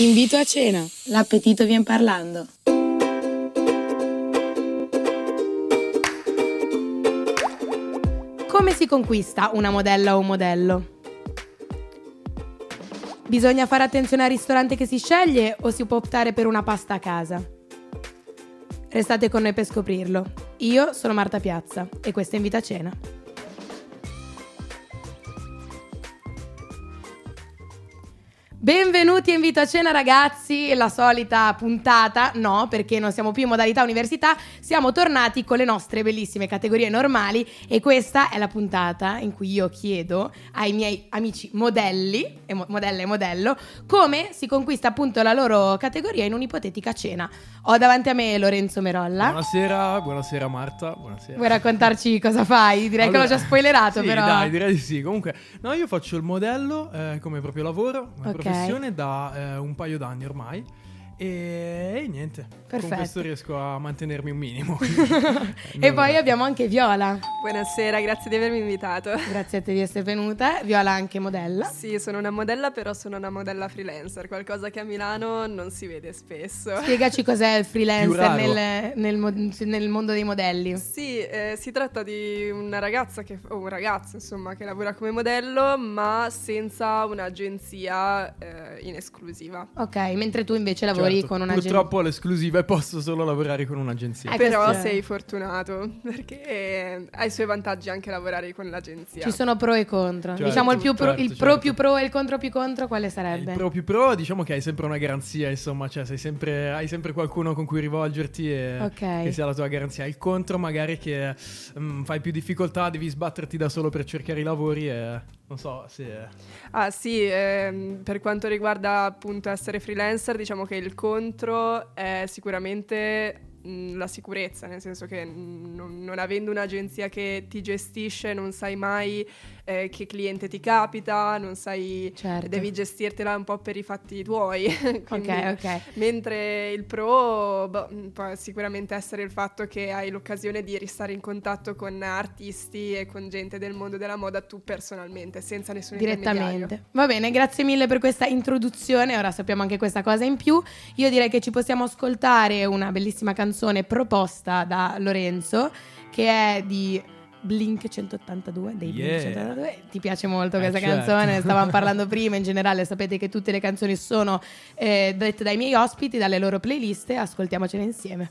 Invito a cena, l'appetito vien parlando. Come si conquista una modella o un modello? Bisogna fare attenzione al ristorante che si sceglie o si può optare per una pasta a casa? Restate con noi per scoprirlo. Io sono Marta Piazza e questo è Invito a cena. Benvenuti a Invito a cena ragazzi, la solita puntata, no perché non siamo più in modalità università, siamo tornati con le nostre bellissime categorie normali e questa è la puntata in cui io chiedo ai miei amici modelli, e mo- modella e modello, come si conquista appunto la loro categoria in un'ipotetica cena. Ho davanti a me Lorenzo Merolla. Buonasera, buonasera Marta, buonasera. Vuoi raccontarci cosa fai? Direi Allora, che l'ho già spoilerato sì, però. dai, direi di sì. Comunque, no, io faccio il modello eh, come proprio lavoro, come. Professione da eh, un paio d'anni ormai. E, niente, Perfetto. con questo riesco a mantenermi un minimo. e poi abbiamo anche Viola. Buonasera, grazie di avermi invitato. Grazie a te di essere venuta. Viola anche modella. Sì, sono una modella, però sono una modella freelancer, qualcosa che a Milano non si vede spesso. Spiegaci cos'è il freelancer nel, nel nel mondo dei modelli. Sì, eh, si tratta di una ragazza che, o un ragazzo, insomma, che lavora come modello, ma senza un'agenzia eh, in esclusiva. Ok, mentre tu invece lavori Certo, con un'agenzia. Purtroppo l'esclusiva e posso solo lavorare con un'agenzia. Eh, Però sei fortunato, perché ha i suoi vantaggi anche lavorare con l'agenzia. Ci sono pro e contro. Certo, diciamo il, più pro, certo, il pro certo. più pro e il contro più contro, quale sarebbe? Il pro più pro, diciamo che hai sempre una garanzia, insomma, cioè sei sempre, hai sempre qualcuno con cui rivolgerti e Ok. che sia la tua garanzia. Il contro, magari che mm, fai più difficoltà, devi sbatterti da solo per cercare i lavori e non so se. Ah sì, ehm, per quanto riguarda appunto essere freelancer, diciamo che il contro è sicuramente la sicurezza, nel senso che non, non avendo un'agenzia che ti gestisce non sai mai eh, che cliente ti capita, non sai, Certo. devi gestirtela un po' per i fatti tuoi. Quindi- Ok, ok. Mentre il pro boh, mh, può sicuramente essere il fatto che hai l'occasione di restare in contatto con artisti e con gente del mondo della moda tu personalmente, senza nessun. Direttamente. Va bene, grazie mille per questa introduzione. Ora sappiamo anche questa cosa in più. Io direi che ci possiamo ascoltare una bellissima canzone proposta da Lorenzo, che è di Blink 182 dei Blink Yeah. 182 ti piace molto Eh, questa certo. canzone ne stavamo parlando prima in generale sapete che tutte le canzoni sono eh, dette dai miei ospiti dalle loro playlist ascoltiamocele insieme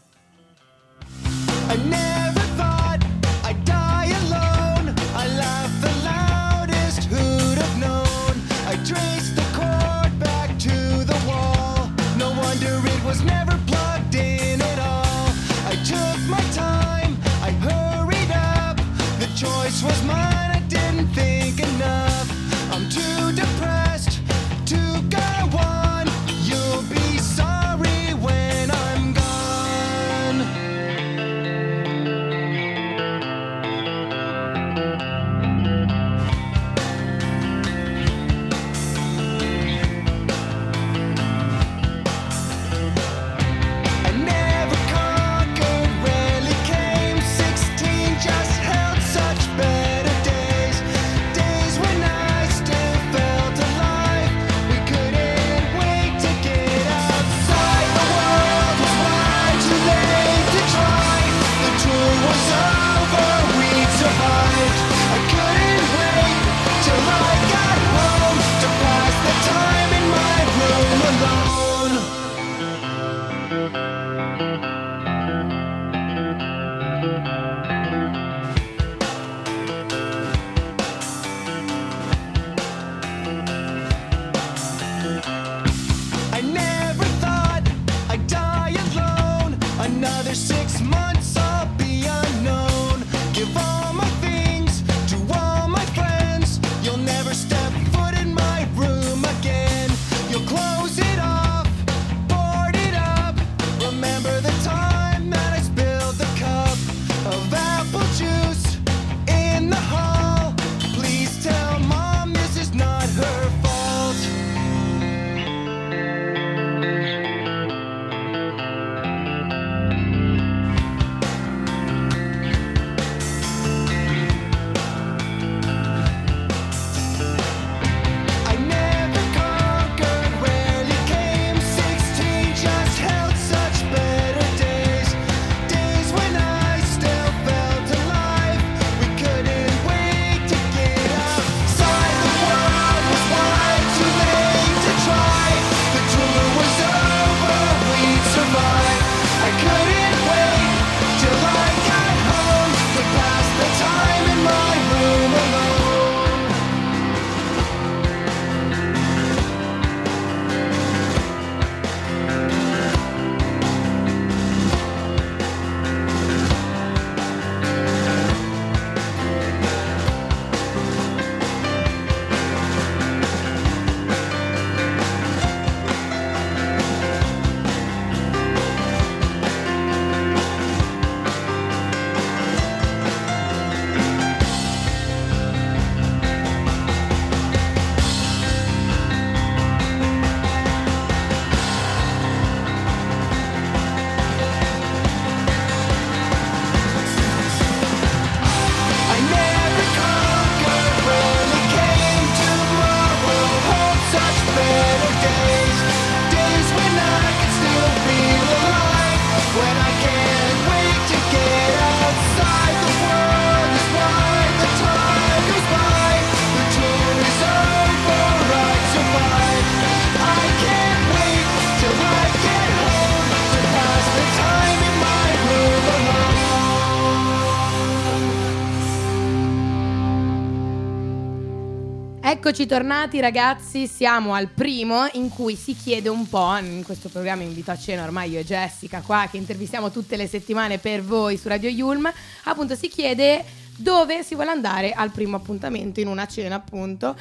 Eccoci tornati ragazzi, siamo al primo in cui si chiede un po', in questo programma invito a cena ormai io e Jessica qua che intervistiamo tutte le settimane per voi su Radio Yulm, appunto si chiede dove si vuole andare al primo appuntamento in una cena appunto,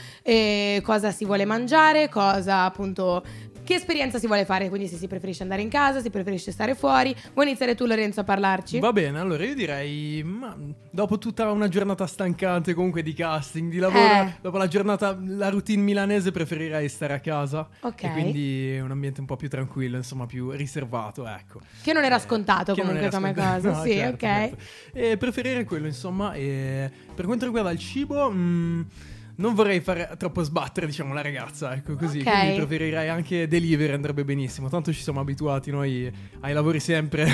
cosa si vuole mangiare, cosa appunto... Che esperienza si vuole fare? Quindi se si preferisce andare in casa, si preferisce stare fuori. Vuoi iniziare tu Lorenzo a parlarci? Va bene, allora io direi, ma dopo tutta una giornata stancante comunque di casting, di lavoro, Eh. dopo la giornata, la routine milanese preferirei stare a casa. Ok. E quindi un ambiente un po' più tranquillo, insomma più riservato, ecco. Che non era scontato Che non comunque era come scontato. cosa. No, sì, certo, ok. certo. E preferirei quello, insomma. E per quanto riguarda il cibo, mm, non vorrei fare troppo sbattere, diciamo, la ragazza, ecco così. Ok. Quindi preferirei anche delivery, andrebbe benissimo. Tanto ci siamo abituati noi ai lavori sempre.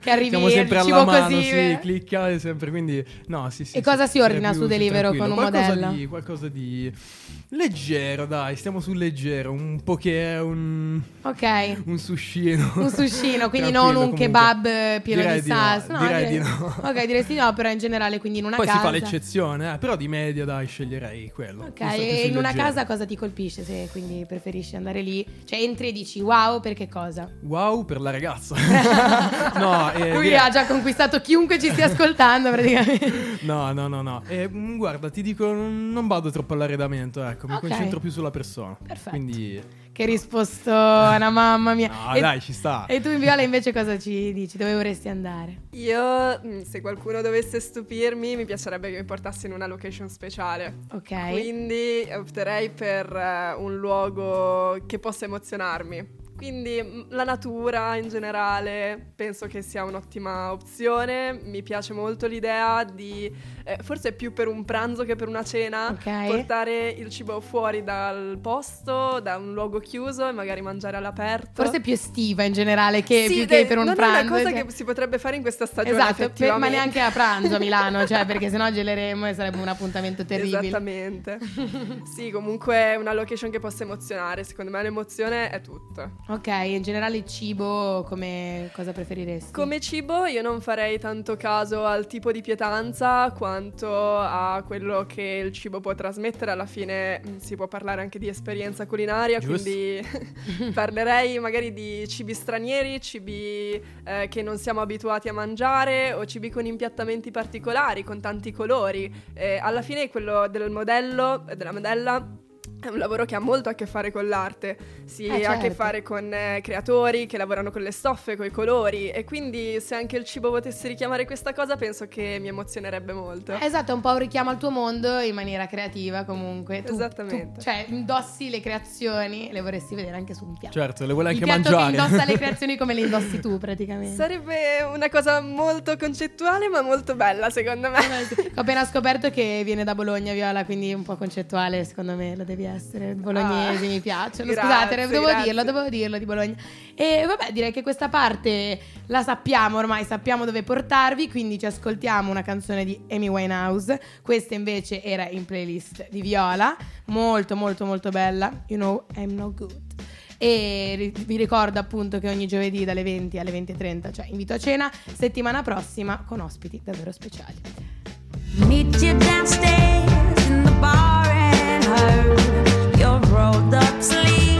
Che arrivi Siamo sempre alla mano, così, sì, eh. clicca sempre. Quindi, no, sì, sì. E cosa sì, si ordina su più- Deliveroo tranquillo. con un qualcosa modello? Di, qualcosa di leggero, dai, stiamo sul leggero. Un po' che è un, Ok. un sushino. Un sushino, quindi non un comunque. kebab eh, pieno Direi di di no, salsa. direi di no. Ok, diresti di no, però in generale, quindi in una Poi casa. si fa l'eccezione, eh, però di media dai, sceglierei quello. Ok, Giusto più e in una casa cosa ti colpisce se quindi preferisci andare lì? Cioè entri e dici wow perché cosa? Wow per la ragazza. no, eh, Lui direi- ha già conquistato chiunque ci stia ascoltando praticamente. no, no, no, no. Eh, mm, guarda, ti dico, non vado troppo all'arredamento, ecco, mi Ok. concentro più sulla persona. Perfetto. Quindi, che rispostona, mamma mia. no, e, dai, ci sta. e tu in Viola invece cosa ci dici? Dove vorresti andare? Io, mm, se qualcuno dovesse stupirmi, mi piacerebbe che mi portasse in una location speciale. Ok. Quindi opterei per eh, un luogo che possa emozionarmi. Quindi mm, la natura in generale penso che sia un'ottima opzione. Mi piace molto l'idea di, eh, forse più per un pranzo che per una cena, Ok. portare il cibo fuori dal posto, da un luogo chiuso e magari mangiare all'aperto. Forse più estiva in generale che Sì, più che dai, per un non pranzo. è una cosa cioè. che si potrebbe fare in questa stagione Esatto, per- ma neanche a pranzo a Milano, cioè perché sennò geleremo e sarebbe un appuntamento terribile. Esattamente. sì, comunque è una location che possa emozionare. Secondo me l'emozione è tutto. Ok, in generale il cibo come cosa preferiresti? Come cibo io non farei tanto caso al tipo di pietanza quanto a quello che il cibo può trasmettere. Alla fine mh, si può parlare anche di esperienza culinaria, Giusto. quindi parlerei magari di cibi stranieri, cibi eh, che non siamo abituati a mangiare o cibi con impiattamenti particolari, con tanti colori. Eh, alla fine quello del modello, eh, della modella... È un lavoro che ha molto a che fare con l'arte, si Eh, ha a che certo. fare con eh, creatori che lavorano con le stoffe, con i colori e quindi se anche il cibo potesse richiamare questa cosa penso che mi emozionerebbe molto. Esatto, è un po' un richiamo al tuo mondo in maniera creativa comunque. Tu- Esattamente. tu- cioè, indossi le creazioni, le vorresti vedere anche su un piatto. Certo, le vuole Il anche piatto mangiare. che indossa le creazioni come le indossi tu praticamente. Sarebbe una cosa molto concettuale ma molto bella secondo me. Ho appena scoperto che viene da Bologna, Viola, quindi un po' concettuale, secondo me lo devi essere. Bolognesi Ah, mi piacciono. grazie, Scusate, devo grazie. dirlo, devo dirlo di Bologna. E vabbè, direi che questa parte la sappiamo ormai, sappiamo dove portarvi, quindi ci ascoltiamo una canzone di Amy Winehouse. Questa invece era in playlist di Viola, molto molto molto bella. You know I'm no good. E vi ricordo appunto che ogni giovedì dalle 20 alle 20.30 c'è invito a cena, settimana prossima con ospiti davvero speciali. Meet you downstairs rolled up sleeves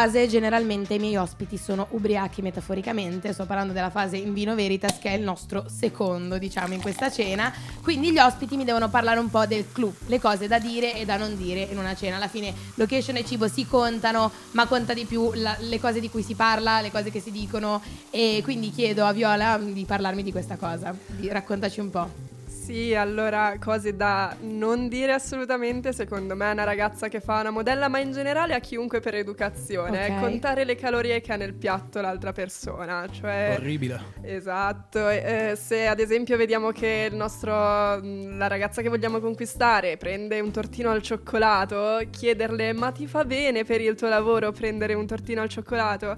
fase generalmente i miei ospiti sono ubriachi metaforicamente, sto parlando della fase in vino veritas che è il nostro secondo diciamo in questa cena, quindi gli ospiti mi devono parlare un po' del club, le cose da dire e da non dire in una cena, alla fine location e cibo si contano ma conta di più la- le cose di cui si parla, le cose che si dicono. E quindi chiedo a Viola di parlarmi di questa cosa, di, raccontaci un po'. Sì, allora cose da non dire assolutamente, secondo me è una ragazza che fa una modella, ma in generale a chiunque per educazione, è Ok. contare le calorie che ha nel piatto l'altra persona, cioè Orribile. Esatto, eh, se ad esempio vediamo che il nostro, mh, la ragazza che vogliamo conquistare prende un tortino al cioccolato, chiederle ma ti fa bene per il tuo lavoro prendere un tortino al cioccolato?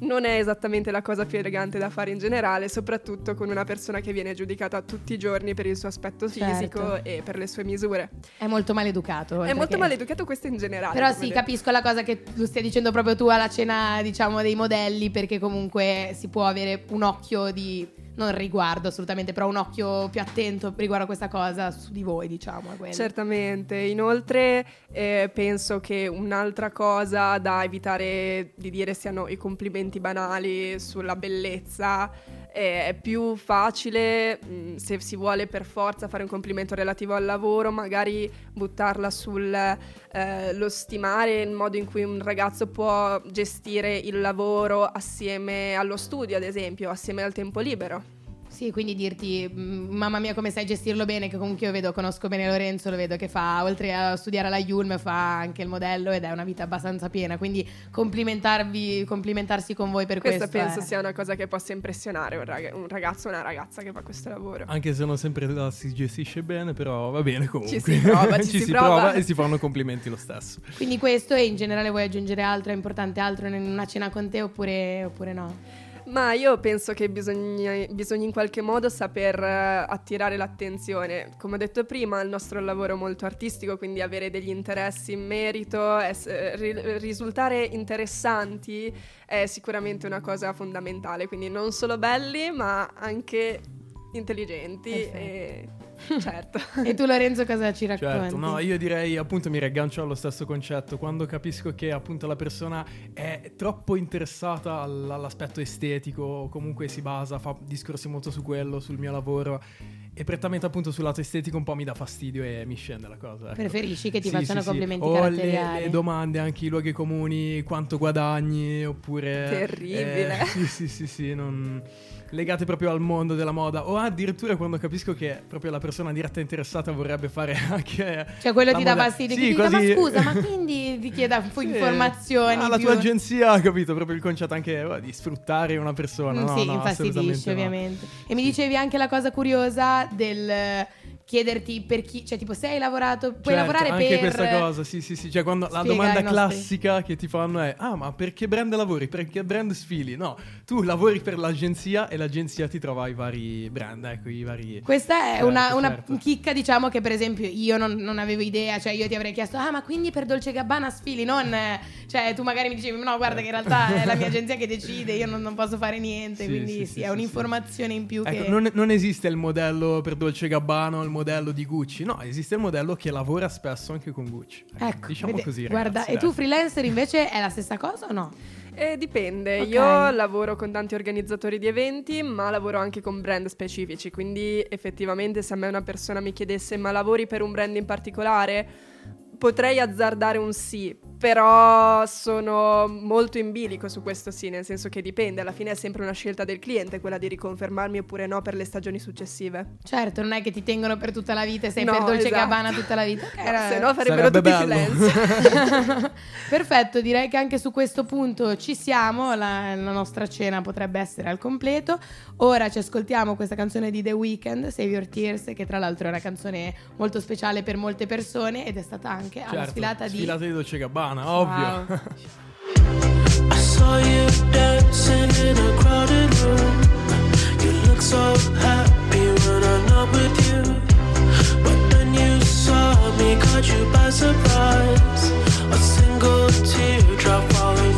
Non è esattamente la cosa più elegante da fare in generale, soprattutto con una persona che viene giudicata tutti i giorni per il suo aspetto fisico Certo. e per le sue misure. È molto maleducato. È molto che- maleducato questo in generale. Però sì, detto. capisco la cosa che lo stia dicendo proprio tu alla cena, diciamo, dei modelli, perché comunque si può avere un occhio di non riguardo assolutamente, però un occhio più attento riguardo a questa cosa su di voi, diciamo. Certamente, inoltre eh, penso che un'altra cosa da evitare di dire siano i complimenti banali sulla bellezza. È più facile mh, se si vuole per forza fare un complimento relativo al lavoro, magari buttarla sul eh, stimare il modo in cui un ragazzo può gestire il lavoro assieme allo studio, ad esempio, assieme al tempo libero. Sì, quindi dirti, "Mm, mamma mia come sai gestirlo bene, che comunque io vedo, conosco bene Lorenzo, lo vedo che fa, oltre a studiare alla Yulm, fa anche il modello ed è una vita abbastanza piena, quindi complimentarvi, complimentarsi con voi per Questa questo. penso è- sia una cosa che possa impressionare un, rag- un ragazzo o una ragazza che fa questo lavoro. Anche se non sempre la si gestisce bene, però va bene comunque. Ci si prova, ci si prova. e si fanno complimenti lo stesso. Quindi questo e in generale vuoi aggiungere altro, è importante altro in una cena con te oppure, oppure no? Ma io penso che bisogna, bisogna in qualche modo saper eh, attirare l'attenzione. Come ho detto prima, il nostro lavoro è molto artistico, quindi avere degli interessi in merito, ess- eh, ri- risultare interessanti è sicuramente una cosa fondamentale. Quindi non solo belli, ma anche intelligenti. E... Certo. E tu Lorenzo cosa ci racconti? Certo, no, io direi appunto mi riaggancio allo stesso concetto, quando capisco che appunto la persona è troppo interessata all- all'aspetto estetico, o comunque si basa, fa discorsi molto su quello, sul mio lavoro, e prettamente appunto sul lato estetico un po' mi dà fastidio e mi scende la cosa. ecco. Preferisci che ti Sì, facciano sì, sì. complimenti o le, le domande, anche i luoghi comuni, quanto guadagni, oppure... Terribile. eh, sì, sì, sì, sì, non- legate proprio al mondo della moda. O addirittura quando capisco che proprio la persona diretta interessata vorrebbe fare anche... Cioè quello ti dà fastidio, Sì, quasi- ma scusa, ma quindi ti chieda Sì. informazioni Ah, la più- tua agenzia ha capito proprio il concetto anche eh, di sfruttare una persona. Mm, no, sì, no, infastidisce assolutamente no. ovviamente. E mi dicevi anche la cosa curiosa del chiederti per chi, cioè tipo se hai lavorato, puoi Certo, lavorare anche per... questa cosa, sì, sì, sì. Cioè, quando la Spiega domanda ai nostri- classica che ti fanno è: Ah, ma per che brand lavori? Per che brand sfili? No, tu lavori per l'agenzia e l'agenzia ti trova i vari brand, ecco, i vari. Questa è Certo, una, una certo. chicca, diciamo, che per esempio io non, non avevo idea. Cioè, io ti avrei chiesto, ah, ma quindi per Dolce Gabbana sfili? Non, cioè, tu magari mi dicevi, no, guarda, che in realtà è la mia agenzia che decide, io non, non posso fare niente. Sì, quindi sì, sì, sì, è un'informazione in più Ecco, che. non, non esiste il modello per Dolce Gabbana il modello di Gucci. No, esiste il modello che lavora spesso anche con Gucci. Ecco, diciamo vede- così. Guarda, ragazzi, e tu dai. freelancer invece è la stessa cosa o no? Eh, dipende, Ok. io lavoro con tanti organizzatori di eventi, ma lavoro anche con brand specifici, quindi effettivamente se a me una persona mi chiedesse ma lavori per un brand in particolare, potrei azzardare un sì, però sono molto in bilico su questo sì, nel senso che dipende, alla fine è sempre una scelta del cliente quella di riconfermarmi oppure no per le stagioni successive. Certo, non è che ti tengono per tutta la vita e sei No, per Dolce esatto. Gabbana tutta la vita. No, Era- se no farebbero Sarebbe tutti bello. freelance. Perfetto, direi che anche su questo punto ci siamo, la, la nostra cena potrebbe essere al completo. Ora ci ascoltiamo questa canzone di The Weeknd, Save Your Tears, che tra l'altro è una canzone molto speciale per molte persone ed è stata anche alla Certo, sfilata di... sfilata di Dolce Gabbana, ovvio. Wow. I saw you dancing in a crowded room. You look so happy when I'm not with you. But then you saw me, caught you by surprise. A single teardrop falling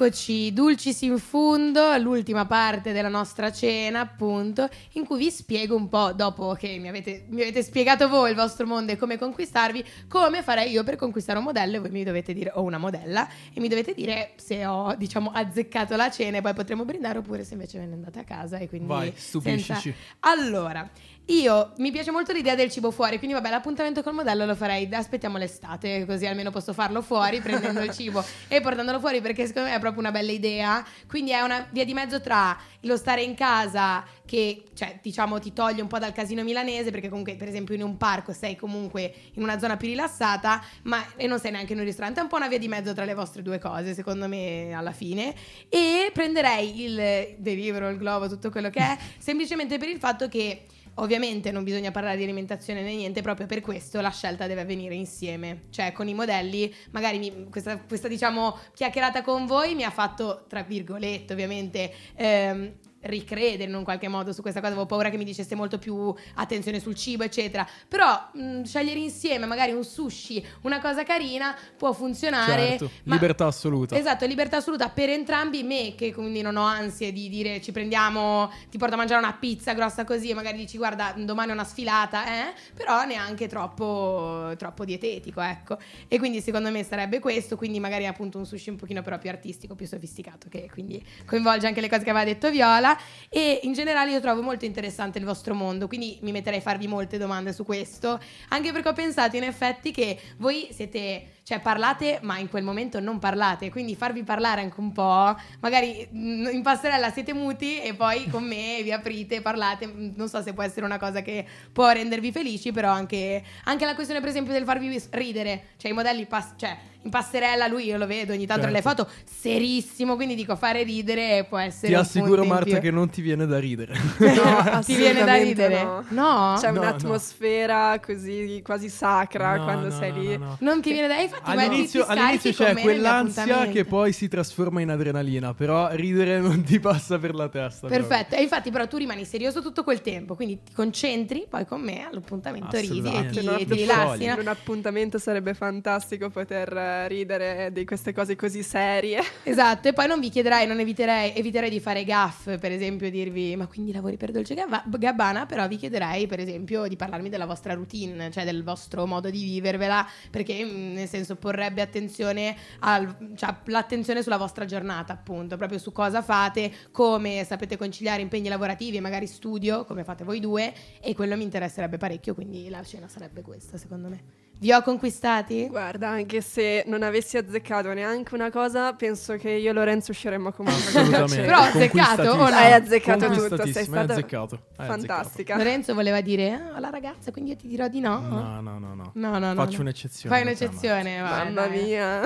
Eccoci, dulcis in fundo, l'ultima parte della nostra cena, appunto, in cui vi spiego un po', dopo che mi avete, mi avete spiegato voi il vostro mondo e come conquistarvi, come farei io per conquistare un modello e voi mi dovete dire, o una modella, e mi dovete dire se ho, diciamo, azzeccato la cena e poi potremo brindare oppure se invece ve ne andate a casa e quindi... Vai, stupiscici. Allora, io mi piace molto l'idea del cibo fuori, quindi vabbè, l'appuntamento col modello lo farei. Aspettiamo l'estate, così almeno posso farlo fuori prendendo il cibo e portandolo fuori perché secondo me è proprio una bella idea. Quindi è una via di mezzo tra lo stare in casa che, cioè, diciamo, ti toglie un po' dal casino milanese, perché comunque, per esempio, in un parco sei comunque in una zona più rilassata, ma e non sei neanche in un ristorante. È un po' una via di mezzo tra le vostre due cose, secondo me, alla fine. E prenderei il delivero, il globo, tutto quello che è, semplicemente per il fatto che. Ovviamente non bisogna parlare di alimentazione né niente, proprio per questo la scelta deve avvenire insieme. Cioè, con i modelli, magari mi- questa, questa, diciamo chiacchierata con voi mi ha fatto, tra virgolette, ovviamente. ehm, ricredere in un qualche modo su questa cosa avevo paura che mi dicesse molto più attenzione sul cibo eccetera però mh, scegliere insieme magari un sushi una cosa carina può funzionare Certo, ma- libertà assoluta. Esatto, libertà assoluta per entrambi. Me, che quindi non ho ansie di dire ci prendiamo, ti porto a mangiare una pizza grossa così, e magari dici guarda, domani è una sfilata, eh? Però neanche troppo, troppo dietetico, ecco. E quindi secondo me sarebbe questo. Quindi magari appunto un sushi un pochino però più artistico, più sofisticato, che quindi coinvolge anche le cose che aveva detto Viola. E in generale io trovo molto interessante il vostro mondo, quindi mi metterei a farvi molte domande su questo. Anche perché ho pensato in effetti che voi siete cioè parlate ma in quel momento non parlate quindi farvi parlare anche un po' magari mm, in passerella siete muti e poi con me vi aprite parlate Mm, non so se può essere una cosa che può rendervi felici però anche, anche la questione per esempio del farvi ridere cioè i modelli pass- cioè in passerella lui io lo vedo ogni tanto Certo. nelle foto serissimo quindi dico fare ridere può essere Ti assicuro, Marta, più. che non ti viene da ridere. No, ti viene da assolutamente ridere no. no, C'è No, un'atmosfera così quasi sacra No, quando no, sei lì. no, no. non ti viene da infatti ma ti- All'inizio, all'inizio c'è quell'ansia che poi si trasforma in adrenalina, però ridere non ti passa per la testa. Perfetto, e infatti però tu rimani serioso tutto quel tempo, quindi ti concentri poi con me all'appuntamento ridi e ti, e ti rilassi. In un appuntamento sarebbe fantastico poter eh, ridere di queste cose così serie. Esatto, e poi non vi chiederai, non eviterei, eviterei di fare gaff, per esempio dirvi ma quindi lavori per Dolce Gabba- Gabbana, però vi chiederei per esempio di parlarmi della vostra routine, cioè del vostro modo di vivervela, perché mm, nel senso porrebbe attenzione al, cioè, l'attenzione sulla vostra giornata appunto, proprio su cosa fate, come sapete conciliare impegni lavorativi e magari studio, come fate voi due, e quello mi interesserebbe parecchio, quindi la cena sarebbe questa secondo me. Vi ho conquistati? Guarda, anche se non avessi azzeccato neanche una cosa, penso che io e Lorenzo usciremmo comunque. Assolutamente. Però ha azzeccato o no? Hai azzeccato tutto, sei stata azzeccato, hai fantastica. Lorenzo voleva dire ah, la ragazza, quindi io ti dirò di no. azzeccato. No, no, no, no. No, no, Faccio no. un'eccezione. Fai un'eccezione, vai, Mamma dai. mia.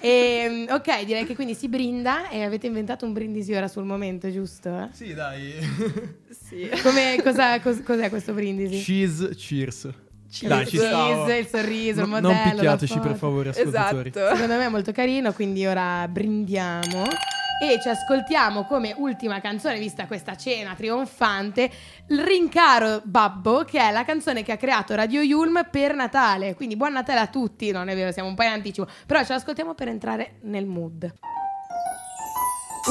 E, ok, direi che quindi si brinda e avete inventato un brindisi ora sul momento, giusto? Sì, dai. Sì. Come, cosa- cos- cos'è questo brindisi? Cheese, cheers. Il Dai, ci stavo. il sorriso, il No- modello. non picchiateci la per favore, ascoltatori. Esatto. Secondo me è molto carino, quindi ora brindiamo e ci ascoltiamo come ultima canzone, vista questa cena trionfante, il Rincaro Babbo, che è la canzone che ha creato Radio Yulm per Natale. Quindi buon Natale a tutti, non è vero, siamo un po' in anticipo, però ce l'ascoltiamo per entrare nel mood.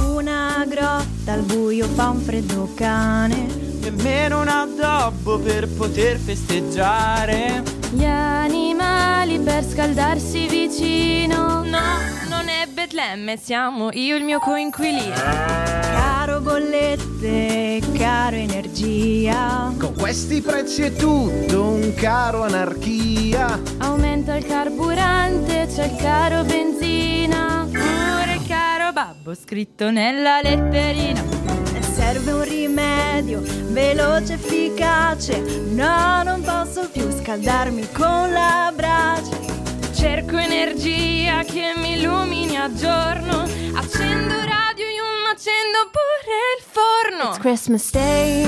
Una grotta al buio fa un freddo cane. Nemmeno un addobbo per poter festeggiare. Gli animali per scaldarsi vicino. No, non è Betlemme, siamo io e il mio coinquilino. Caro bollette, caro energia. Con questi prezzi è tutto un caro anarchia. Aumenta il carburante, c'è il caro benzina. Pure il caro babbo scritto nella letterina. Serve un rimedio veloce, efficace. No, non posso più scaldarmi con la brace. Cerco energia che mi illumini a giorno. Accendo radio, io accendo pure il forno. It's Christmas Day,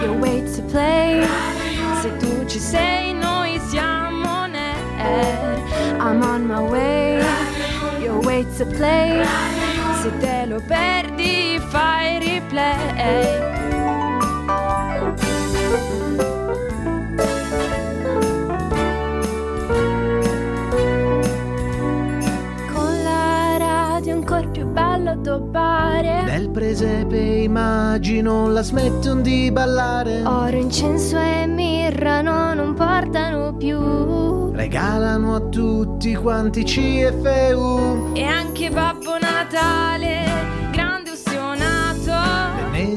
you wait to play. Se tu ci sei, noi siamo nel. I'm on my way, you wait to play. Se te lo perdi, replay. Con la radio ancora più bassa bare. Nel presepe immagino la smettono di ballare. Oro, incenso e mirra no, non portano più. Regalano a tutti quanti CFU. E anche Babbo Natale,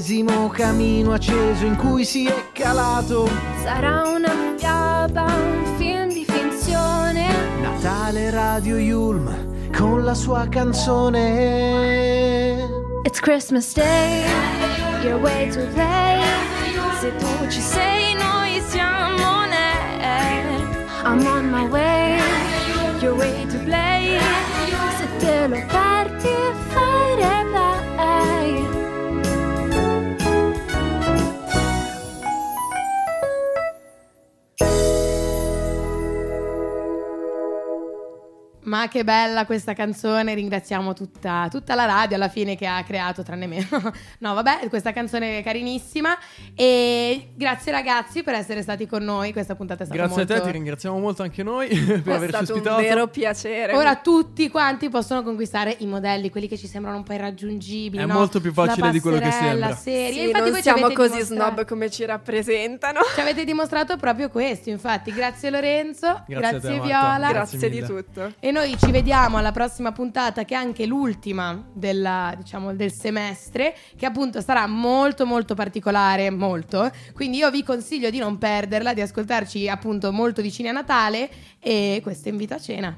L'ennesimo camino acceso in cui si è calato. Sarà una fiaba, un film di finzione. Natale Radio Yulm con la sua canzone. It's Christmas Day, your way to play. Se tu ci sei, noi siamo ne. I'm on my way, your way to play. Se te lo fai Ma che bella questa canzone, ringraziamo tutta, tutta la radio alla fine che ha creato, tranne me. no, vabbè, questa canzone è carinissima e grazie ragazzi per essere stati con noi, questa puntata è stata Grazie molto... a te, ti ringraziamo molto anche noi per È averci stato un ospitato. vero piacere. Ora tutti quanti possono conquistare i modelli, quelli che ci sembrano un po' irraggiungibili. È no? molto più facile di quello che sembra. Serie. Sì, Infatti non siamo così dimostrato- snob come ci rappresentano. Ci avete dimostrato proprio questo, infatti. Grazie Lorenzo, Grazie te, grazie Marta. Viola. Grazie Grazie di tutto. E noi ci vediamo alla prossima puntata, che è anche l'ultima della, diciamo, del semestre, che appunto sarà molto molto particolare, molto. Quindi io vi consiglio di non perderla, di ascoltarci appunto molto vicini a Natale e questo invito a cena.